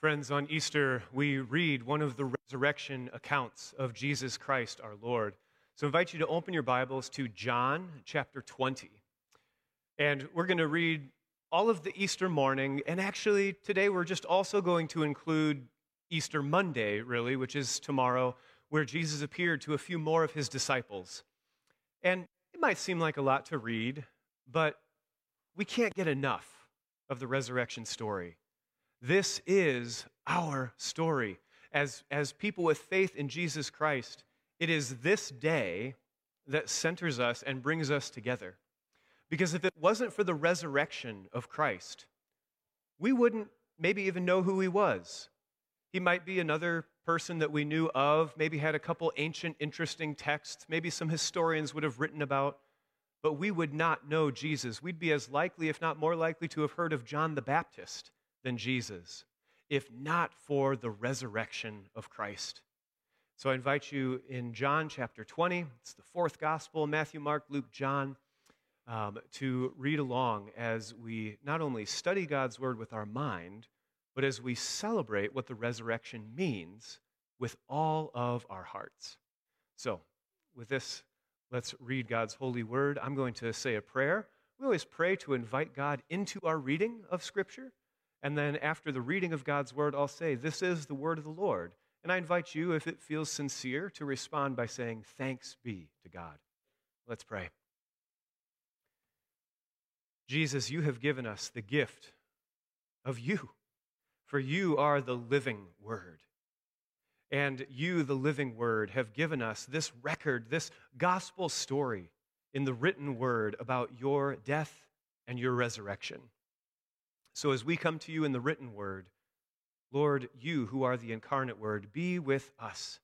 Friends, on Easter, we read one of the resurrection accounts of Jesus Christ our Lord. So I invite you to open your Bibles to John chapter 20. And we're going to read all of the Easter morning. And actually, today we're just also going to include Easter Monday, really, which is tomorrow, where Jesus appeared to a few more of his disciples. And it might seem like a lot to read, but we can't get enough of the resurrection story. This is our story. As, as people with faith in Jesus Christ, it is this day that centers us and brings us together. Because if it wasn't for the resurrection of Christ, we wouldn't maybe even know who he was. He might be another person that we knew of, maybe had a couple ancient, interesting texts, maybe some historians would have written about, but we would not know Jesus. We'd be as likely, if not more likely, to have heard of John the Baptist than Jesus, if not for the resurrection of Christ. So I invite you in John chapter 20, it's the fourth gospel Matthew, Mark, Luke, John, um, to read along as we not only study God's word with our mind, but as we celebrate what the resurrection means with all of our hearts. So, with this, let's read God's holy word. I'm going to say a prayer. We always pray to invite God into our reading of Scripture. And then after the reading of God's word, I'll say, This is the word of the Lord. And I invite you, if it feels sincere, to respond by saying, Thanks be to God. Let's pray. Jesus, you have given us the gift of you, for you are the living word. And you, the living word, have given us this record, this gospel story in the written word about your death and your resurrection. So as we come to you in the written word, Lord, you who are the incarnate word, be with us.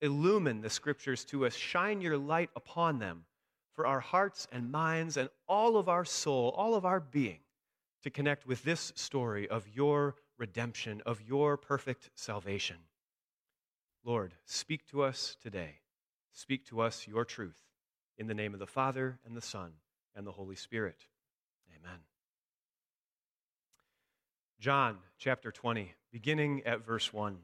Illumine the scriptures to us, shine your light upon them for our hearts and minds and all of our soul, all of our being, to connect with this story of your redemption, of your perfect salvation. Lord, speak to us today. Speak to us your truth. In the name of the Father, and the Son, and the Holy Spirit. Amen. John chapter 20, beginning at verse 1.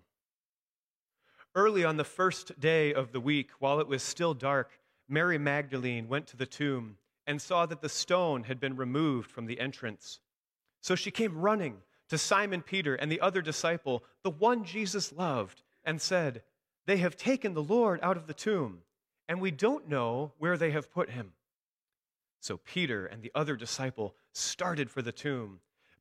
Early on the first day of the week, while it was still dark, Mary Magdalene went to the tomb and saw that the stone had been removed from the entrance. So she came running to Simon Peter and the other disciple, the one Jesus loved, and said, They have taken the Lord out of the tomb, and we don't know where they have put him. So Peter and the other disciple started for the tomb.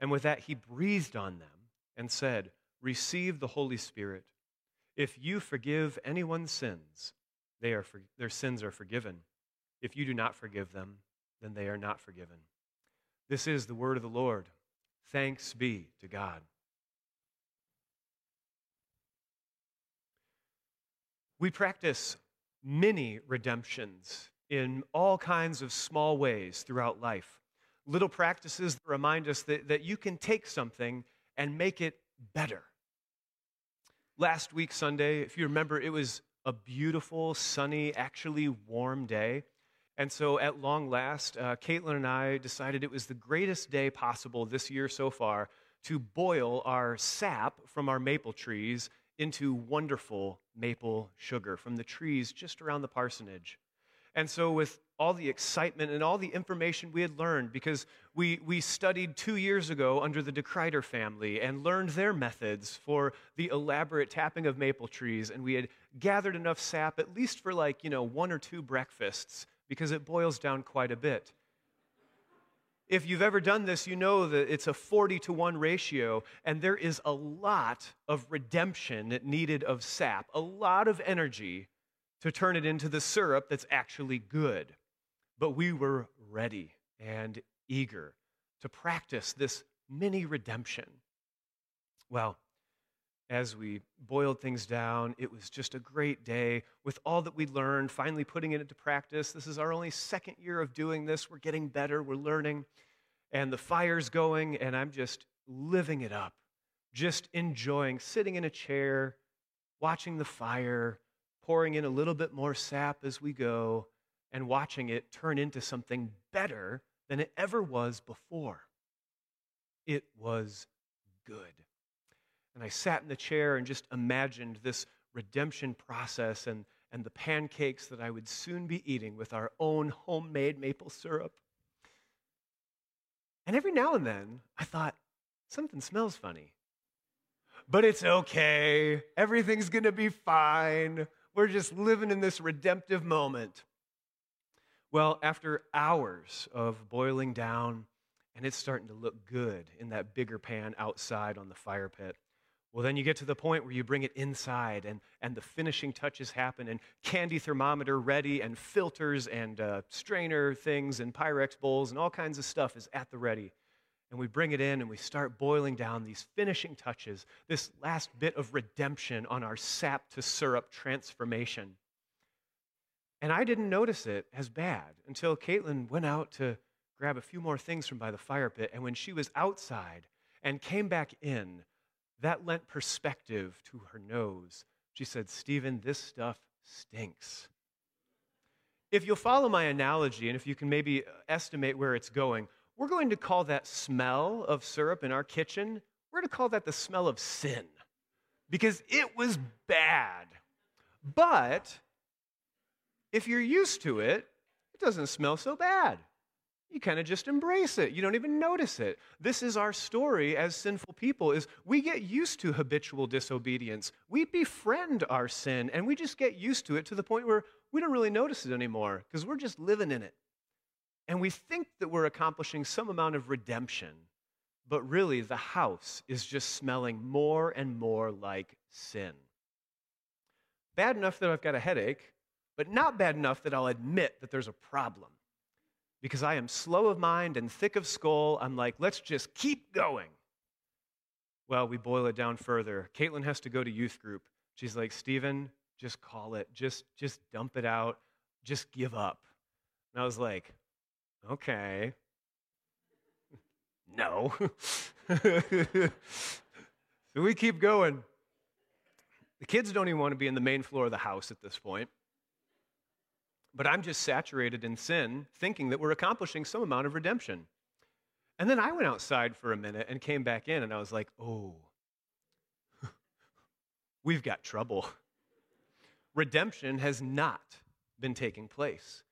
And with that, he breathed on them and said, Receive the Holy Spirit. If you forgive anyone's sins, they are for, their sins are forgiven. If you do not forgive them, then they are not forgiven. This is the word of the Lord. Thanks be to God. We practice many redemptions in all kinds of small ways throughout life. Little practices that remind us that, that you can take something and make it better. Last week, Sunday, if you remember, it was a beautiful, sunny, actually warm day. And so, at long last, uh, Caitlin and I decided it was the greatest day possible this year so far to boil our sap from our maple trees into wonderful maple sugar from the trees just around the parsonage. And so, with all the excitement and all the information we had learned, because we, we studied two years ago under the DeKreider family and learned their methods for the elaborate tapping of maple trees, and we had gathered enough sap at least for like, you know, one or two breakfasts, because it boils down quite a bit. If you've ever done this, you know that it's a 40 to 1 ratio, and there is a lot of redemption needed of sap, a lot of energy to turn it into the syrup that's actually good. But we were ready and eager to practice this mini redemption. Well, as we boiled things down, it was just a great day with all that we learned, finally putting it into practice. This is our only second year of doing this. We're getting better, we're learning, and the fire's going, and I'm just living it up, just enjoying sitting in a chair, watching the fire, pouring in a little bit more sap as we go, and watching it turn into something better than it ever was before. It was good. And I sat in the chair and just imagined this redemption process and, and the pancakes that I would soon be eating with our own homemade maple syrup. And every now and then, I thought, something smells funny. But it's okay. Everything's going to be fine. We're just living in this redemptive moment. Well, after hours of boiling down, and it's starting to look good in that bigger pan outside on the fire pit. Well, then you get to the point where you bring it inside and, and the finishing touches happen, and candy thermometer ready, and filters and uh, strainer things, and Pyrex bowls, and all kinds of stuff is at the ready and we bring it in and we start boiling down these finishing touches, this last bit of redemption on our sap to syrup transformation. And I didn't notice it as bad until Caitlin went out to grab a few more things from by the fire pit. And when she was outside and came back in, that lent perspective to her nose. She said, Stephen, this stuff stinks. If you'll follow my analogy, and if you can maybe uh, estimate where it's going, we're going to call that smell of syrup in our kitchen, we're going to call that the smell of sin because it was bad. But if you're used to it, it doesn't smell so bad. You kind of just embrace it. You don't even notice it. This is our story as sinful people is we get used to habitual disobedience. We befriend our sin and we just get used to it to the point where we don't really notice it anymore because we're just living in it. And we think that we're accomplishing some amount of redemption, but really the house is just smelling more and more like sin. Bad enough that I've got a headache, but not bad enough that I'll admit that there's a problem. Because I am slow of mind and thick of skull, I'm like, let's just keep going. Well, we boil it down further. Caitlin has to go to youth group. She's like, Stephen, just call it. Just, just dump it out. Just give up. And I was like, Okay. No. so we keep going. The kids don't even want to be in the main floor of the house at this point. But I'm just saturated in sin, thinking that we're accomplishing some amount of redemption. And then I went outside for a minute and came back in, and I was like, oh, we've got trouble. Redemption has not been taking place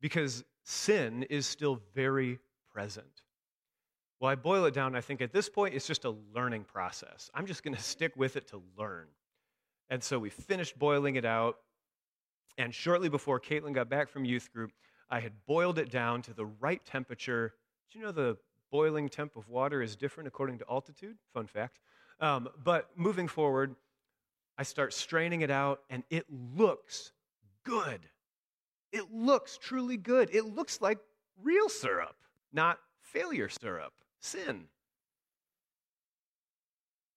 because sin is still very present. Well, I boil it down, I think at this point it's just a learning process. I'm just going to stick with it to learn. And so we finished boiling it out. And shortly before Caitlin got back from youth group, I had boiled it down to the right temperature. Do you know the boiling temp of water is different according to altitude? Fun fact. Um, but moving forward, I start straining it out, and it looks good. It looks truly good. It looks like real syrup, not failure syrup, sin.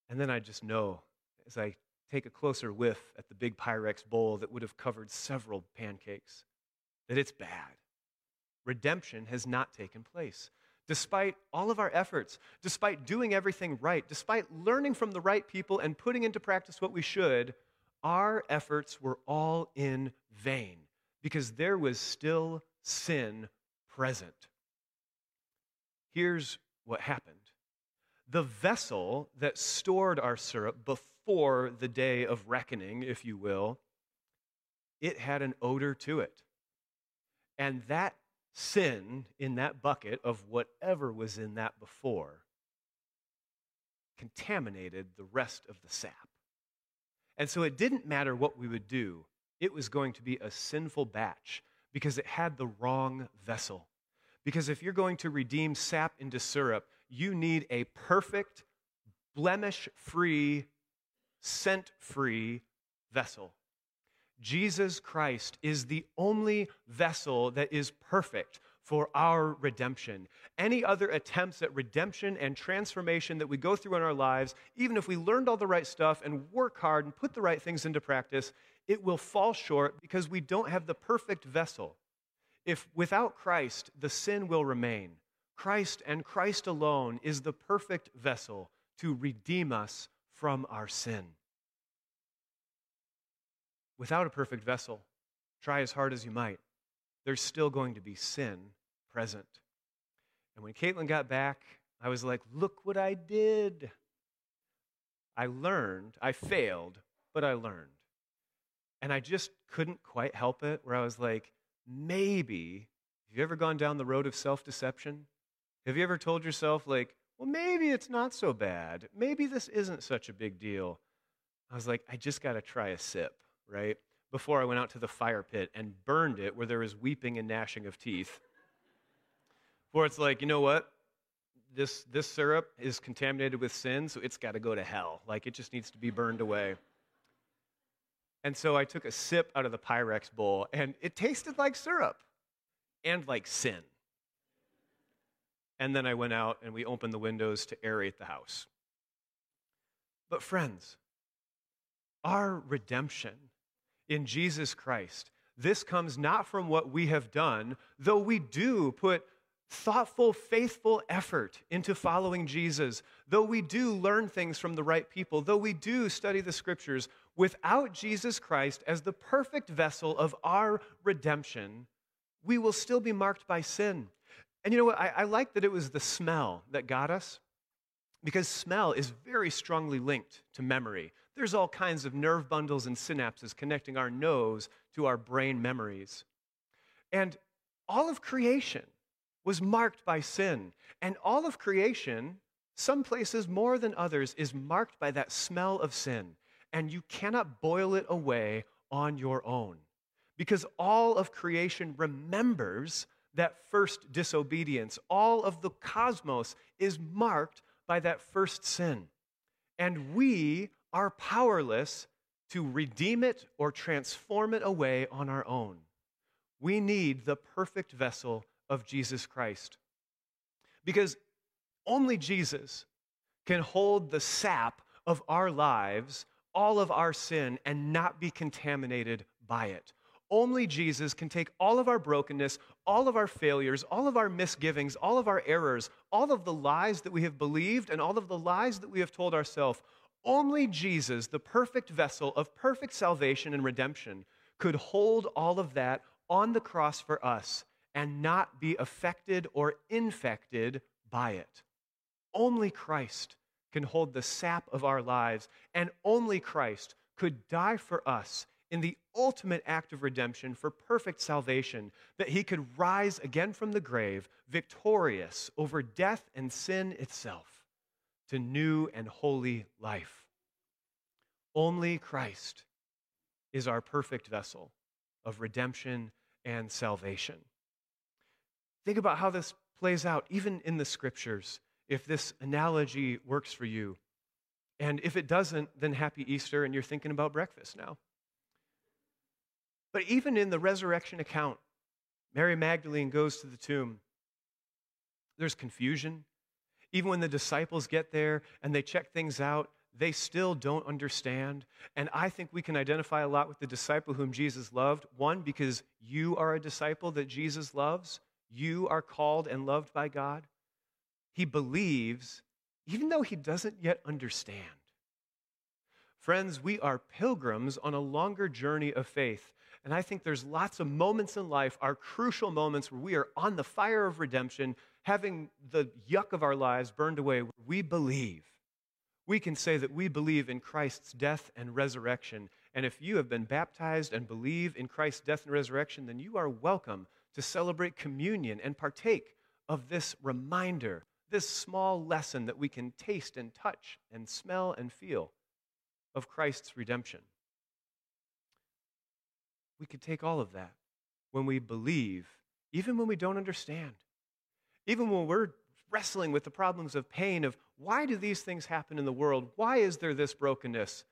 And then I just know as I take a closer whiff at the big Pyrex bowl that would have covered several pancakes that it's bad. Redemption has not taken place. Despite all of our efforts, despite doing everything right, despite learning from the right people and putting into practice what we should, our efforts were all in vain because there was still sin present. Here's what happened the vessel that stored our syrup before the day of reckoning, if you will, it had an odor to it. And that sin in that bucket of whatever was in that before contaminated the rest of the sap. And so it didn't matter what we would do it was going to be a sinful batch because it had the wrong vessel. Because if you're going to redeem sap into syrup, you need a perfect, blemish free, scent free vessel. Jesus Christ is the only vessel that is perfect for our redemption. Any other attempts at redemption and transformation that we go through in our lives, even if we learned all the right stuff and work hard and put the right things into practice, it will fall short because we don't have the perfect vessel. If without Christ, the sin will remain. Christ and Christ alone is the perfect vessel to redeem us from our sin. Without a perfect vessel, try as hard as you might, there's still going to be sin present. And when Caitlin got back, I was like, look what I did. I learned, I failed, but I learned. And I just couldn't quite help it, where I was like, maybe, have you ever gone down the road of self deception? Have you ever told yourself, like, well, maybe it's not so bad. Maybe this isn't such a big deal. I was like, I just got to try a sip, right? Before I went out to the fire pit and burned it where there was weeping and gnashing of teeth. Where it's like, you know what? This, this syrup is contaminated with sin, so it's got to go to hell. Like, it just needs to be burned away. And so I took a sip out of the Pyrex bowl, and it tasted like syrup and like sin. And then I went out and we opened the windows to aerate the house. But, friends, our redemption in Jesus Christ, this comes not from what we have done, though we do put thoughtful, faithful effort into following Jesus, though we do learn things from the right people, though we do study the scriptures, without Jesus Christ as the perfect vessel of our redemption, we will still be marked by sin. And you know what? I, I like that it was the smell that got us because smell is very strongly linked to memory. There's all kinds of nerve bundles and synapses connecting our nose to our brain memories. And all of creation was marked by sin. And all of creation, some places more than others, is marked by that smell of sin. And you cannot boil it away on your own. Because all of creation remembers that first disobedience. All of the cosmos is marked by that first sin. And we are powerless to redeem it or transform it away on our own. We need the perfect vessel of Jesus Christ. Because only Jesus can hold the sap of our lives, all of our sin, and not be contaminated by it. Only Jesus can take all of our brokenness, all of our failures, all of our misgivings, all of our errors, all of the lies that we have believed, and all of the lies that we have told ourselves. Only Jesus, the perfect vessel of perfect salvation and redemption, could hold all of that on the cross for us and not be affected or infected by it. Only Christ can hold the sap of our lives, and only Christ could die for us in the ultimate act of redemption for perfect salvation, that he could rise again from the grave, victorious over death and sin itself, to new and holy life. Only Christ is our perfect vessel of redemption and salvation. Think about how this plays out, even in the scriptures, if this analogy works for you. And if it doesn't, then happy Easter and you're thinking about breakfast now. But even in the resurrection account, Mary Magdalene goes to the tomb. There's confusion. Even when the disciples get there and they check things out, they still don't understand. And I think we can identify a lot with the disciple whom Jesus loved. One, because you are a disciple that Jesus loves, you are called and loved by God. He believes, even though he doesn't yet understand. Friends, we are pilgrims on a longer journey of faith. And I think there's lots of moments in life, our crucial moments where we are on the fire of redemption, having the yuck of our lives burned away. We believe. We can say that we believe in Christ's death and resurrection. And if you have been baptized and believe in Christ's death and resurrection, then you are welcome to celebrate communion and partake of this reminder, this small lesson that we can taste and touch and smell and feel of Christ's redemption. We could take all of that when we believe, even when we don't understand, even when we're wrestling with the problems of pain of why do these things happen in the world? Why is there this brokenness?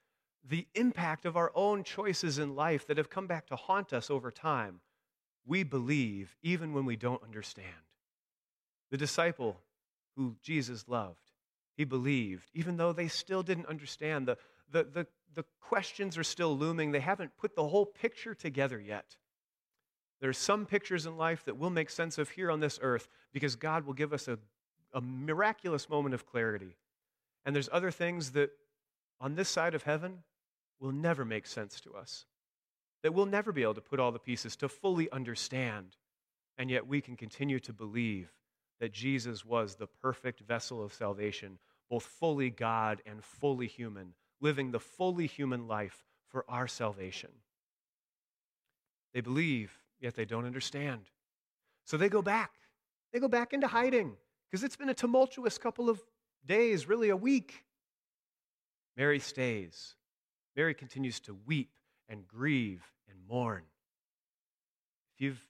The impact of our own choices in life that have come back to haunt us over time. We believe even when we don't understand. The disciple who Jesus loved, he believed, even though they still didn't understand. The, the, the, the questions are still looming. They haven't put the whole picture together yet. There are some pictures in life that we'll make sense of here on this earth because God will give us a, a miraculous moment of clarity. And there's other things that on this side of heaven will never make sense to us, that we'll never be able to put all the pieces to fully understand. And yet we can continue to believe that Jesus was the perfect vessel of salvation, both fully God and fully human, living the fully human life for our salvation. They believe, yet they don't understand. So they go back. They go back into hiding because it's been a tumultuous couple of days, really a week. Mary stays. Mary continues to weep and grieve and mourn. If you've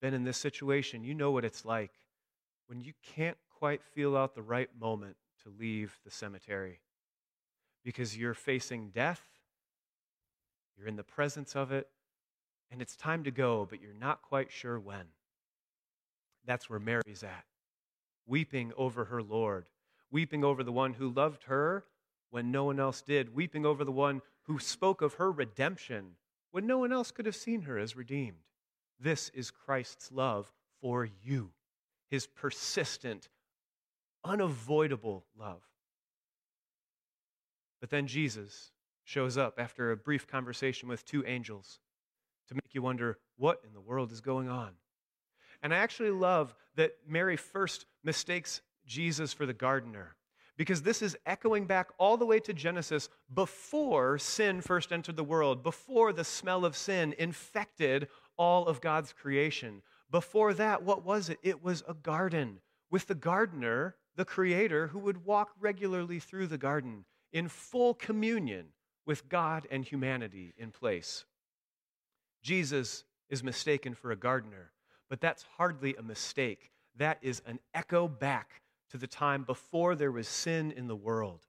been in this situation, you know what it's like when you can't quite feel out the right moment to leave the cemetery because you're facing death, you're in the presence of it, and it's time to go, but you're not quite sure when. That's where Mary's at, weeping over her Lord, weeping over the one who loved her when no one else did, weeping over the one who spoke of her redemption when no one else could have seen her as redeemed. This is Christ's love for you, his persistent, unavoidable love. But then Jesus shows up after a brief conversation with two angels to make you wonder what in the world is going on. And I actually love that Mary first mistakes Jesus for the gardener because this is echoing back all the way to Genesis before sin first entered the world, before the smell of sin infected all of God's creation. Before that, what was it? It was a garden with the gardener, the creator, who would walk regularly through the garden in full communion with God and humanity in place. Jesus is mistaken for a gardener, but that's hardly a mistake. That is an echo back to the time before there was sin in the world,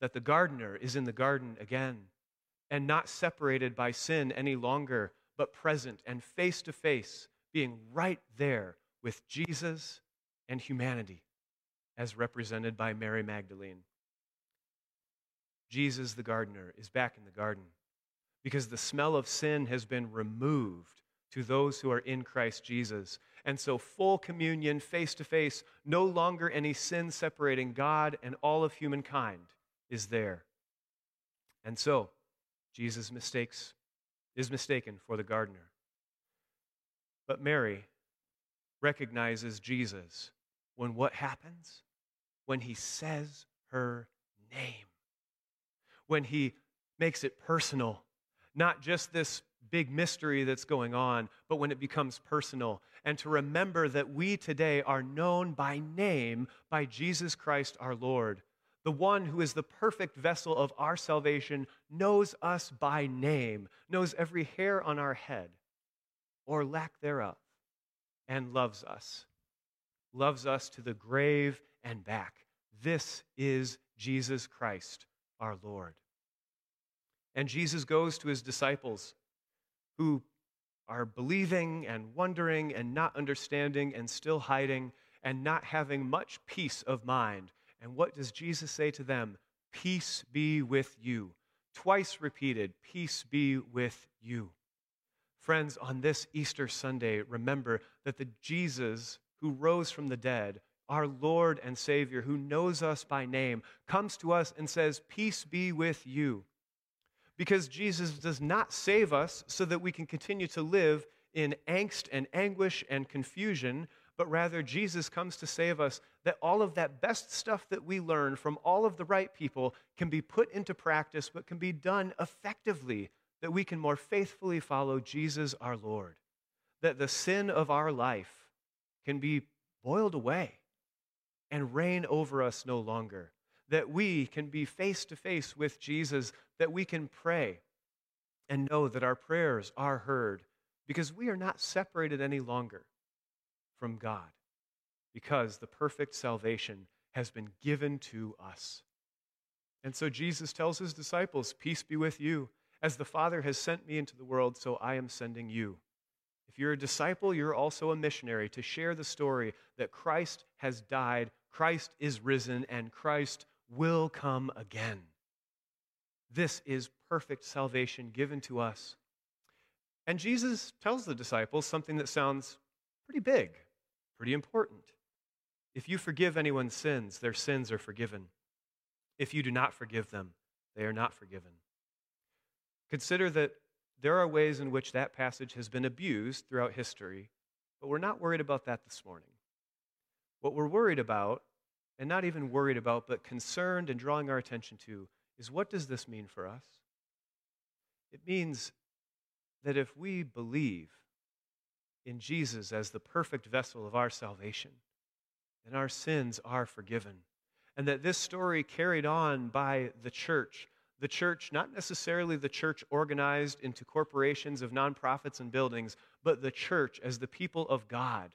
that the gardener is in the garden again and not separated by sin any longer, but present and face to face, being right there with Jesus and humanity, as represented by Mary Magdalene. Jesus, the gardener, is back in the garden because the smell of sin has been removed to those who are in Christ Jesus. And so, full communion, face to face, no longer any sin separating God and all of humankind is there. And so, Jesus mistakes, is mistaken for the gardener. But Mary recognizes Jesus when what happens? When he says her name when he makes it personal. Not just this big mystery that's going on, but when it becomes personal. And to remember that we today are known by name by Jesus Christ our Lord. The one who is the perfect vessel of our salvation knows us by name, knows every hair on our head or lack thereof, and loves us. Loves us to the grave and back. This is Jesus Christ our Lord. And Jesus goes to his disciples who are believing and wondering and not understanding and still hiding and not having much peace of mind. And what does Jesus say to them? Peace be with you. Twice repeated, peace be with you. Friends, on this Easter Sunday, remember that the Jesus who rose from the dead, our Lord and Savior, who knows us by name, comes to us and says, Peace be with you. Because Jesus does not save us so that we can continue to live in angst and anguish and confusion, but rather Jesus comes to save us that all of that best stuff that we learn from all of the right people can be put into practice, but can be done effectively, that we can more faithfully follow Jesus our Lord, that the sin of our life can be boiled away and reign over us no longer that we can be face to face with Jesus, that we can pray and know that our prayers are heard because we are not separated any longer from God, because the perfect salvation has been given to us. And so Jesus tells his disciples, Peace be with you. As the Father has sent me into the world, so I am sending you. If you're a disciple, you're also a missionary to share the story that Christ has died, Christ is risen, and Christ will come again. This is perfect salvation given to us. And Jesus tells the disciples something that sounds pretty big, pretty important. If you forgive anyone's sins, their sins are forgiven. If you do not forgive them, they are not forgiven. Consider that there are ways in which that passage has been abused throughout history, but we're not worried about that this morning. What we're worried about and not even worried about, but concerned and drawing our attention to, is what does this mean for us? It means that if we believe in Jesus as the perfect vessel of our salvation, then our sins are forgiven. And that this story carried on by the church, the church, not necessarily the church organized into corporations of nonprofits and buildings, but the church as the people of God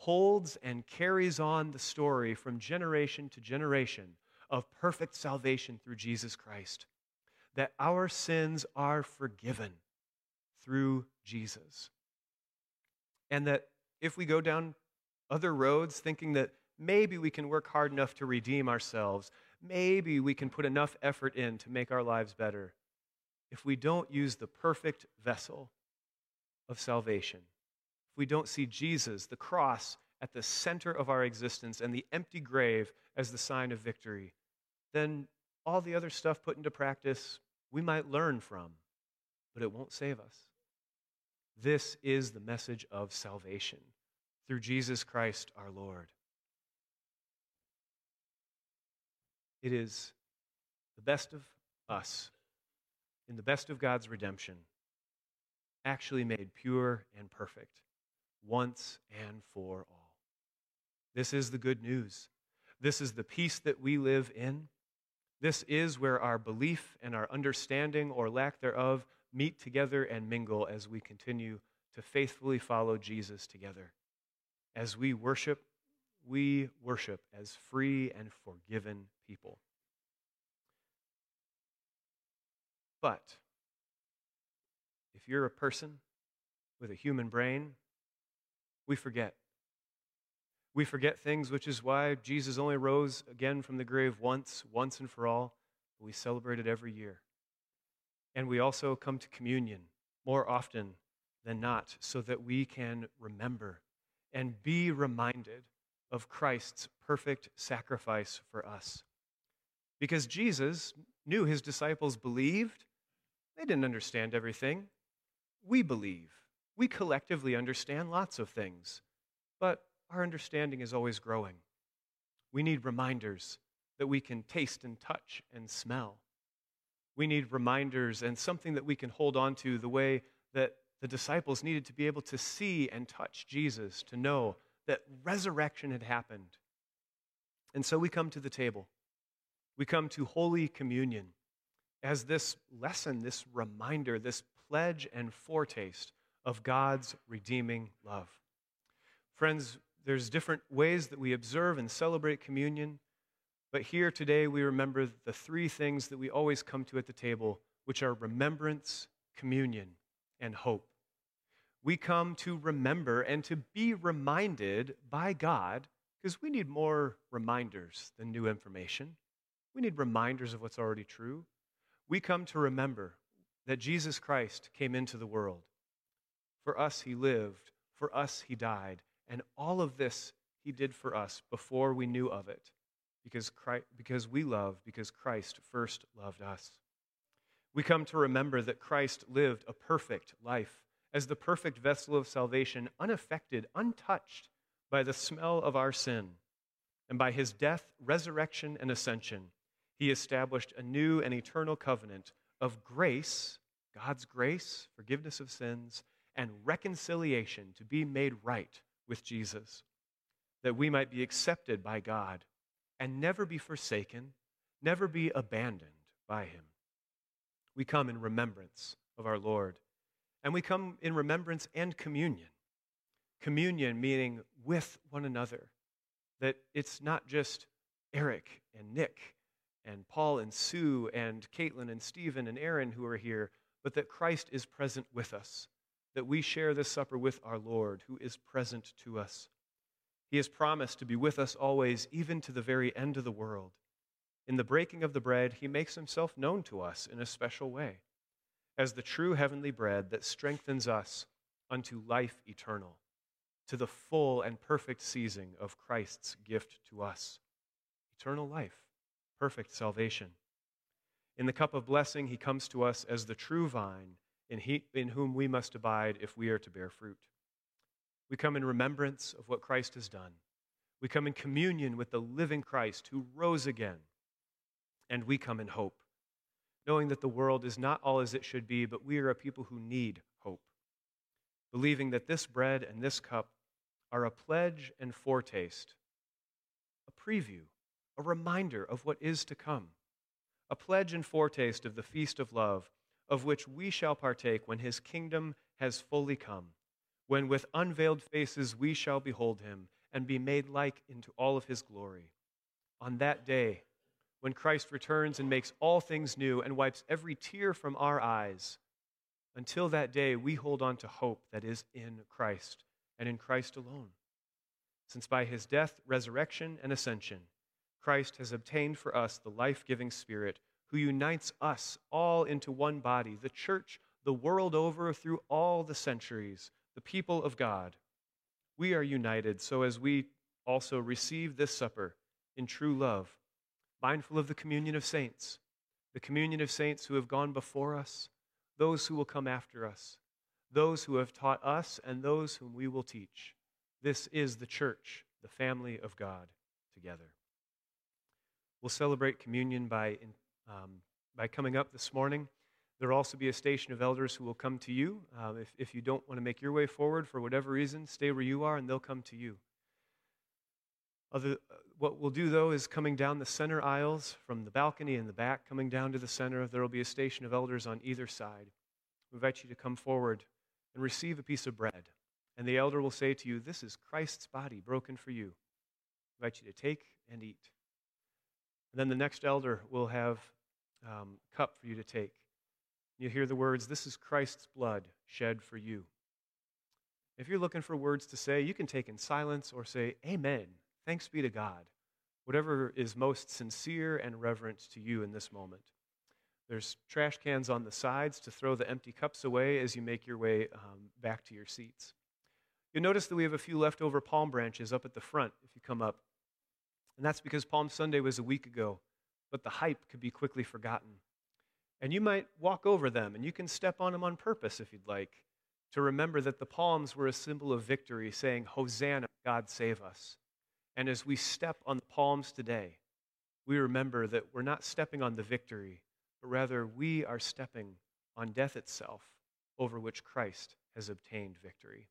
holds and carries on the story from generation to generation of perfect salvation through Jesus Christ. That our sins are forgiven through Jesus. And that if we go down other roads thinking that maybe we can work hard enough to redeem ourselves, maybe we can put enough effort in to make our lives better, if we don't use the perfect vessel of salvation, we don't see Jesus, the cross, at the center of our existence and the empty grave as the sign of victory, then all the other stuff put into practice we might learn from, but it won't save us. This is the message of salvation through Jesus Christ our Lord. It is the best of us in the best of God's redemption, actually made pure and perfect once and for all. This is the good news. This is the peace that we live in. This is where our belief and our understanding or lack thereof meet together and mingle as we continue to faithfully follow Jesus together. As we worship, we worship as free and forgiven people. But if you're a person with a human brain we forget. We forget things, which is why Jesus only rose again from the grave once, once and for all. We celebrate it every year. And we also come to communion more often than not so that we can remember and be reminded of Christ's perfect sacrifice for us. Because Jesus knew his disciples believed, they didn't understand everything. We believe. We collectively understand lots of things, but our understanding is always growing. We need reminders that we can taste and touch and smell. We need reminders and something that we can hold on to the way that the disciples needed to be able to see and touch Jesus, to know that resurrection had happened. And so we come to the table. We come to Holy Communion as this lesson, this reminder, this pledge and foretaste of God's redeeming love. Friends, there's different ways that we observe and celebrate communion, but here today we remember the three things that we always come to at the table, which are remembrance, communion, and hope. We come to remember and to be reminded by God because we need more reminders than new information. We need reminders of what's already true. We come to remember that Jesus Christ came into the world. For us, he lived. For us, he died. And all of this he did for us before we knew of it, because, Christ, because we love, because Christ first loved us. We come to remember that Christ lived a perfect life as the perfect vessel of salvation, unaffected, untouched by the smell of our sin. And by his death, resurrection, and ascension, he established a new and eternal covenant of grace, God's grace, forgiveness of sins, and reconciliation to be made right with Jesus, that we might be accepted by God and never be forsaken, never be abandoned by him. We come in remembrance of our Lord, and we come in remembrance and communion. Communion meaning with one another, that it's not just Eric and Nick and Paul and Sue and Caitlin and Stephen and Aaron who are here, but that Christ is present with us, that we share this supper with our Lord who is present to us. He has promised to be with us always, even to the very end of the world. In the breaking of the bread, he makes himself known to us in a special way as the true heavenly bread that strengthens us unto life eternal, to the full and perfect seizing of Christ's gift to us eternal life perfect salvation. In the cup of blessing, he comes to us as the true vine in, he, in whom we must abide if we are to bear fruit. We come in remembrance of what Christ has done. We come in communion with the living Christ who rose again. And we come in hope, knowing that the world is not all as it should be, but we are a people who need hope. Believing that this bread and this cup are a pledge and foretaste, a preview a reminder of what is to come, a pledge and foretaste of the feast of love, of which we shall partake when his kingdom has fully come, when with unveiled faces we shall behold him and be made like into all of his glory. On that day, when Christ returns and makes all things new and wipes every tear from our eyes, until that day, we hold on to hope that is in Christ and in Christ alone. Since by his death, resurrection, and ascension, Christ has obtained for us the life giving Spirit who unites us all into one body, the church, the world over, through all the centuries, the people of God. We are united so as we also receive this supper in true love, mindful of the communion of saints, the communion of saints who have gone before us, those who will come after us, those who have taught us, and those whom we will teach. This is the church, the family of God, together. We'll celebrate communion by, um, by coming up this morning. There'll also be a station of elders who will come to you. Uh, if, if you don't want to make your way forward for whatever reason, stay where you are and they'll come to you. Other, uh, what we'll do, though, is coming down the center aisles from the balcony in the back, coming down to the center, there will be a station of elders on either side. We invite you to come forward and receive a piece of bread. And the elder will say to you, This is Christ's body broken for you. I invite you to take and eat. And then the next elder will have um, cup for you to take. You hear the words, This is Christ's blood shed for you. If you're looking for words to say, you can take in silence or say, Amen. Thanks be to God. Whatever is most sincere and reverent to you in this moment. There's trash cans on the sides to throw the empty cups away as you make your way um, back to your seats. You'll notice that we have a few leftover palm branches up at the front if you come up. And that's because Palm Sunday was a week ago, but the hype could be quickly forgotten. And you might walk over them, and you can step on them on purpose if you'd like, to remember that the palms were a symbol of victory, saying, Hosanna, God save us. And as we step on the palms today, we remember that we're not stepping on the victory, but rather we are stepping on death itself over which Christ has obtained victory.